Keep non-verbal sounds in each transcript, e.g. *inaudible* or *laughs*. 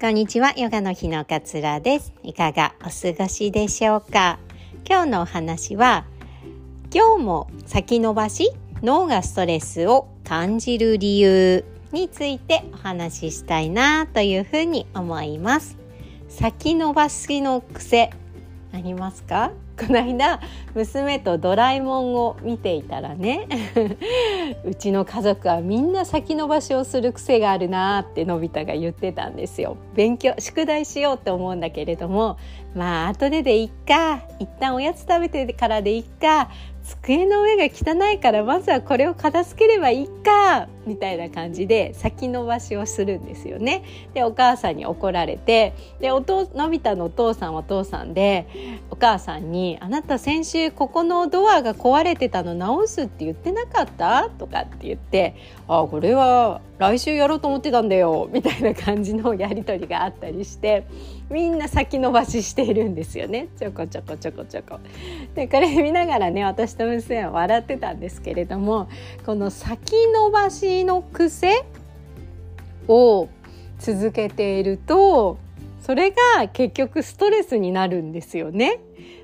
こんにちは、ヨガの日のかつらです。いかがお過ごしでしょうか？今日のお話は、今日も先延ばし脳がストレスを感じる理由についてお話ししたいなというふうに思います。先延ばしの癖ありますか？この間娘とドラえもんを見ていたらね *laughs* うちの家族はみんな先延ばしをする癖があるなってのび太が言ってたんですよ。勉強宿題しようって思うんだけれどもまあ後ででいっか。一旦おやつ食べてからでいっか。机の上が汚いからまずはこれを片付ければいいかみたいな感じで先延ばしをするんですよね。でお母さんに怒られてでおとのび太のお父さんはお父さんでお母さんに「あなた先週ここのドアが壊れてたの直すって言ってなかった?」とかって言って「あこれは来週やろうと思ってたんだよ」みたいな感じのやり取りがあったりしてみんな先延ばししているんですよねちょこちょこちょこちょこ。でこれ見ながらね私と娘は笑ってたんですけれどもこの先延ばしの癖を続けているとそれが結局ストレスになるんですよね。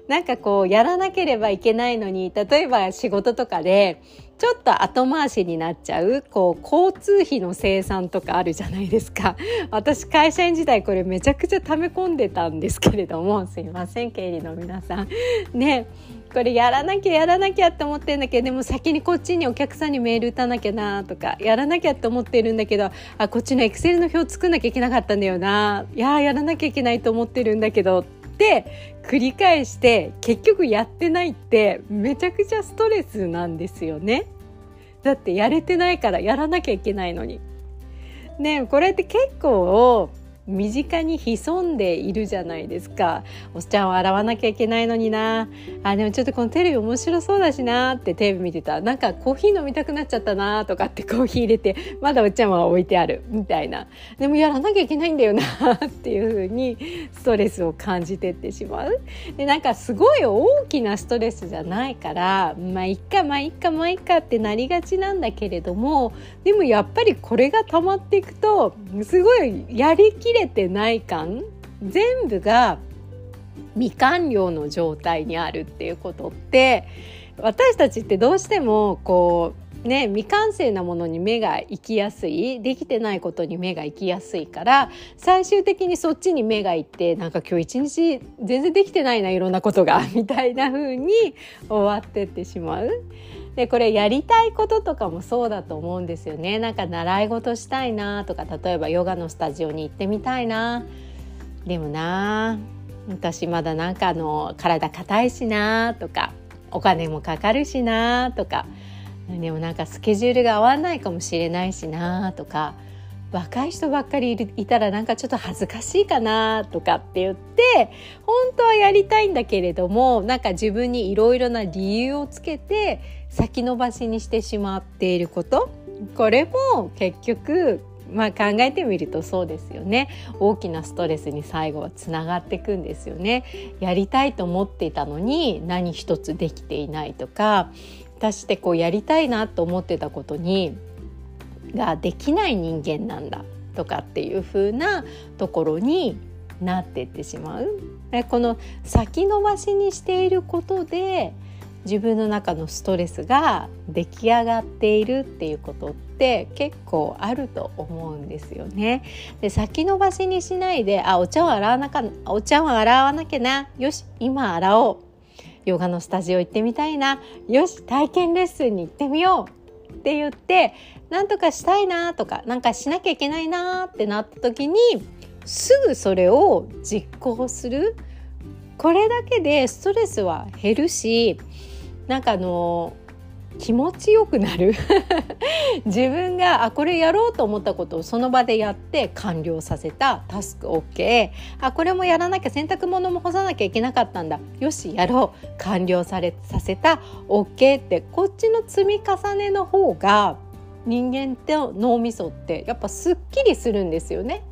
なんかこうやらなければいけないのに例えば仕事とかでちょっと後回しになっちゃうこう交通費の生産とかあるじゃないですか。*laughs* 私会社員時代これめちゃくちゃ溜め込んでたんですけれどもすいません経理の皆さん。*laughs* ね。これやらなきゃやらなきゃって思ってるんだけどでも先にこっちにお客さんにメール打たなきゃなとかやらなきゃって思ってるんだけどあこっちのエクセルの表作んなきゃいけなかったんだよな。いややらなきゃいけないと思ってるんだけどって繰り返して結局やってないってめちゃくちゃストレスなんですよね。だってやれてないからやらなきゃいけないのに。ねこれって結構身近に潜んでいるじゃないですか。おっちゃんを洗わなきゃいけないのにな。あでもちょっとこのテレビ面白そうだしなってテレビ見てた。なんかコーヒー飲みたくなっちゃったなとかって *laughs* コーヒー入れてまだおっちゃんは置いてあるみたいな。でもやらなきゃいけないんだよなっていう風にストレスを感じてってしまう。でなんかすごい大きなストレスじゃないからまあいっかまあいっかまあいっかってなりがちなんだけれどもでもやっぱりこれが溜まっていくとすごいやりきれてない感全部が未完了の状態にあるっていうことって私たちってどうしてもこうね未完成なものに目が行きやすいできてないことに目が行きやすいから最終的にそっちに目が行ってなんか今日一日全然できてないないろんなことがみたいな風に終わってってしまう。でこれやりたいこととかもそうだと思うんですよね。なんか習い事したいなとか例えばヨガのスタジオに行ってみたいな。でもな私まだなんかあの体硬いしなとかお金もかかるしなとか。でもなんかスケジュールが合わないかもしれないしなとか。若い人ばっかりいたらなんかちょっと恥ずかしいかなとかって言って本当はやりたいんだけれどもなんか自分にいろいろな理由をつけて先延ばしにしてしまっていること。これも結局まあ考えてみるとそうですよね。大きなストレスに最後はつながっていくんですよね。やりたいと思っていたのに何一つできていないとか私ってこうやりたいなと思ってたことにができない人間なんだとかっていう風なところになっていってしまう。この先延ばしにしていることで自分の中のストレスが出来上がっているっていうことって結構あると思うんですよね。で先延ばしにしないであお茶を洗わなかお茶を洗わなきゃな。よし今洗おう。ヨガのスタジオ行ってみたいな。よし体験レッスンに行ってみようって言ってなんとかしたいなとかなんかしなきゃいけないなってなった時にすぐそれを実行する。これだけでストレスは減るしなんかあの気持ちよくなる。*laughs* 自分があこれやろうと思ったことをその場でやって完了させた。タスク OK あこれもやらなきゃ洗濯物も干さなきゃいけなかったんだ。よしやろう。完了されさせた。OK って。こっちの積み重ねの方が人間と脳みそってやっぱすっきりするんですよね。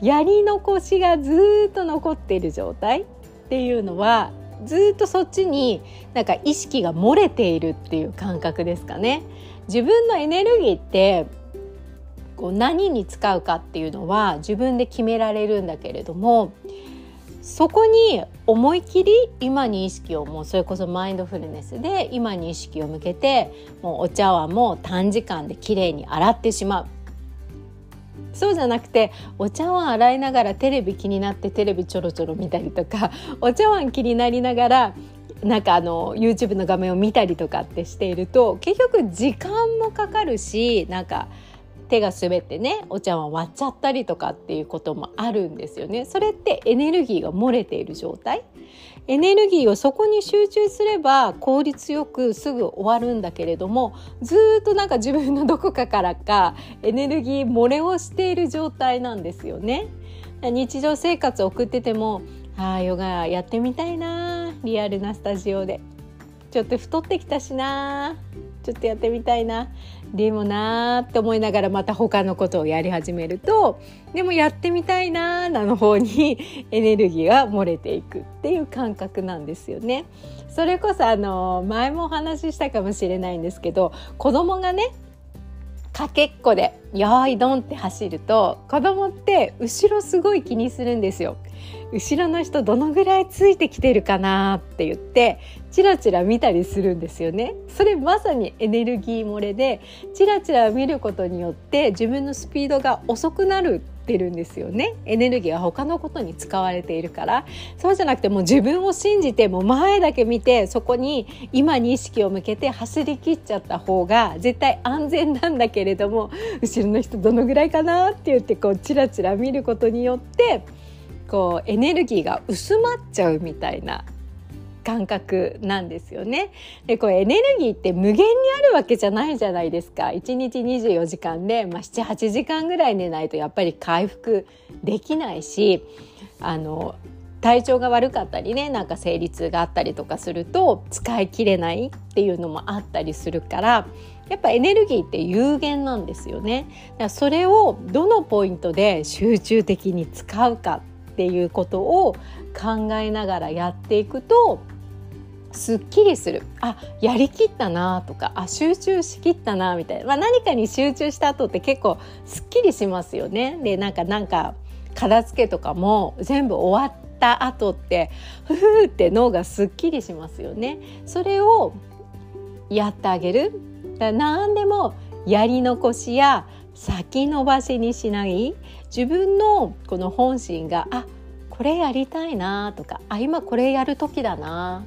やり残しがずっと残っている状態っていうのはずっとそっちになんか意識が漏れているっていう感覚ですかね。自分のエネルギーってこう何に使うかっていうのは自分で決められるんだけれどもそこに思い切り今に意識をもうそれこそマインドフルネスで今に意識を向けてもうお茶碗も短時間できれいに洗ってしまうそうじゃなくてお茶碗洗いながらテレビ気になってテレビちょろちょろ見たりとか *laughs* お茶碗気になりながらなんかあの YouTube の画面を見たりとかってしていると結局時間もかかるしなんか手が滑ってねお茶碗割っちゃったりとかっていうこともあるんですよね。それってエネルギーが漏れている状態エネルギーをそこに集中すれば効率よくすぐ終わるんだけれどもずっとなんか自分のどこかからかエネルギー漏れをしている状態なんですよね。日常生活を送っててもああヨガやってみたいなリアルなスタジオでちょっと太ってきたしなちょっとやってみたいなでもなーって思いながらまた他のことをやり始めるとでもやってみたいなーなの方に *laughs* エネルギーが漏れていくっていう感覚なんですよね。それこそあの前もお話ししたかもしれないんですけど子供がねかけっこで「よーいドン!」って走ると子供って後ろすごい気にするんですよ。後ろの人どのぐらいついてきてるかなって言ってチラチラ見たりするんですよね。それまさにエネルギー漏れでチラチラ見ることによって自分のスピードが遅くなるってるんですよね。エネルギーは他のことに使われているから。そうじゃなくてもう自分を信じても前だけ見てそこに今に意識を向けて走り切っちゃった方が絶対安全なんだけれども後ろの人どのぐらいかなって言ってこうチラチラ見ることによってこうエネルギーが薄まっちゃうみたいな感覚なんですよね。でこれエネルギーって無限にあるわけじゃないじゃないですか。1日24時間で、まあ、78時間ぐらい寝ないとやっぱり回復できないしあの体調が悪かったりねなんか生理痛があったりとかすると使い切れないっていうのもあったりするからやっぱエネルギーって有限なんですよね。だからそれをどのポイントで集中的に使うかっていうことを考えながらやっていくとすっきりするあやりきったなとかあ集中しきったなみたいな、まあ、何かに集中した後って結構すっきりしますよね。でなんかなんか片付けとかも全部終わった後ってふふって脳がすっきりしますよね。それをやってあげるだ何でもやり残しや先延ばしにしない自分のこの本心があこれやりたいなとかあ今これやる時だな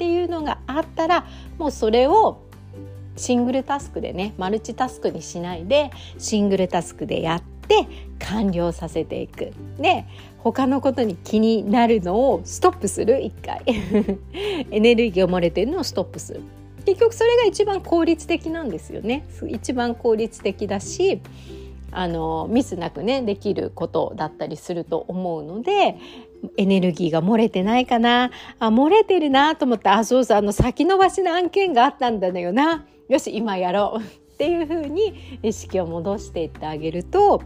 っていうのがあったらもうそれをシングルタスクでねマルチタスクにしないでシングルタスクでやって完了させていく。で他のことに気になるのをストップする一回。*laughs* エネルギーを漏れてるのをストップする。結局それが一番効率的なんですよね。一番効率的だしあのミスなくねできることだったりすると思うのでエネルギーが漏れてないかな。あ漏れてるなと思ってあそうそう。あの先延ばしの案件があったんだよな。よし今やろう。っていうふうに意識を戻していってあげると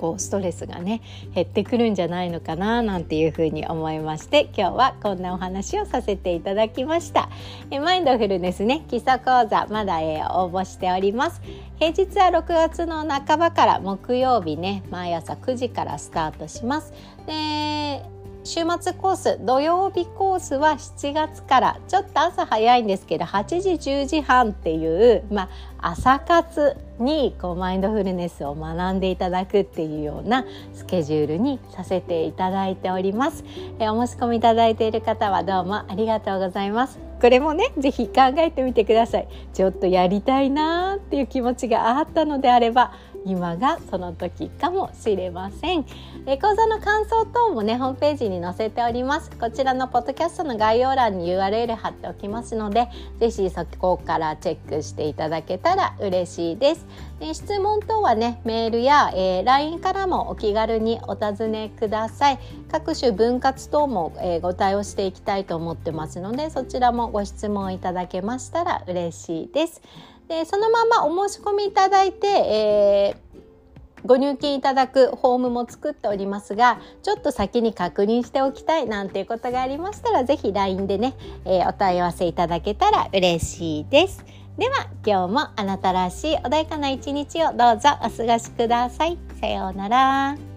こうストレスがね減ってくるんじゃないのかななんていうふうに思いまして今日はこんなお話をさせていただきました。えマインドフルネスね基礎講座まだ、えー、応募しております。平日は6月の半ばから木曜日ね毎朝9時からスタートします。で週末コース土曜日コースは7月からちょっと朝早いんですけど8時10時半っていう、まあ、朝活にこうマインドフルネスを学んでいただくっていうようなスケジュールにさせていただいております。えお申し込みいただいている方はどうもありがとうございます。これもね是非考えてみてください。ちょっとやりたいなーっていう気持ちがあったのであれば今がその時かもしれません。え講座の感想等もねホームページに載せております。こちらのポッドキャストの概要欄に URL 貼っておきますので、ぜひそこからチェックしていただけたら嬉しいです。え質問等はねメールや、えー、LINE からもお気軽にお尋ねください。各種分割等も、えー、ご対応していきたいと思ってますので、そちらもご質問いただけましたら嬉しいです。でそのままお申し込みいただいて、えー、ご入金いただくフォームも作っておりますがちょっと先に確認しておきたいなんていうことがありましたら是非 LINE でね、えー、お問い合わせいただけたら嬉しいです。では今日もあなたらしい穏やかな一日をどうぞお過ごしください。さようなら。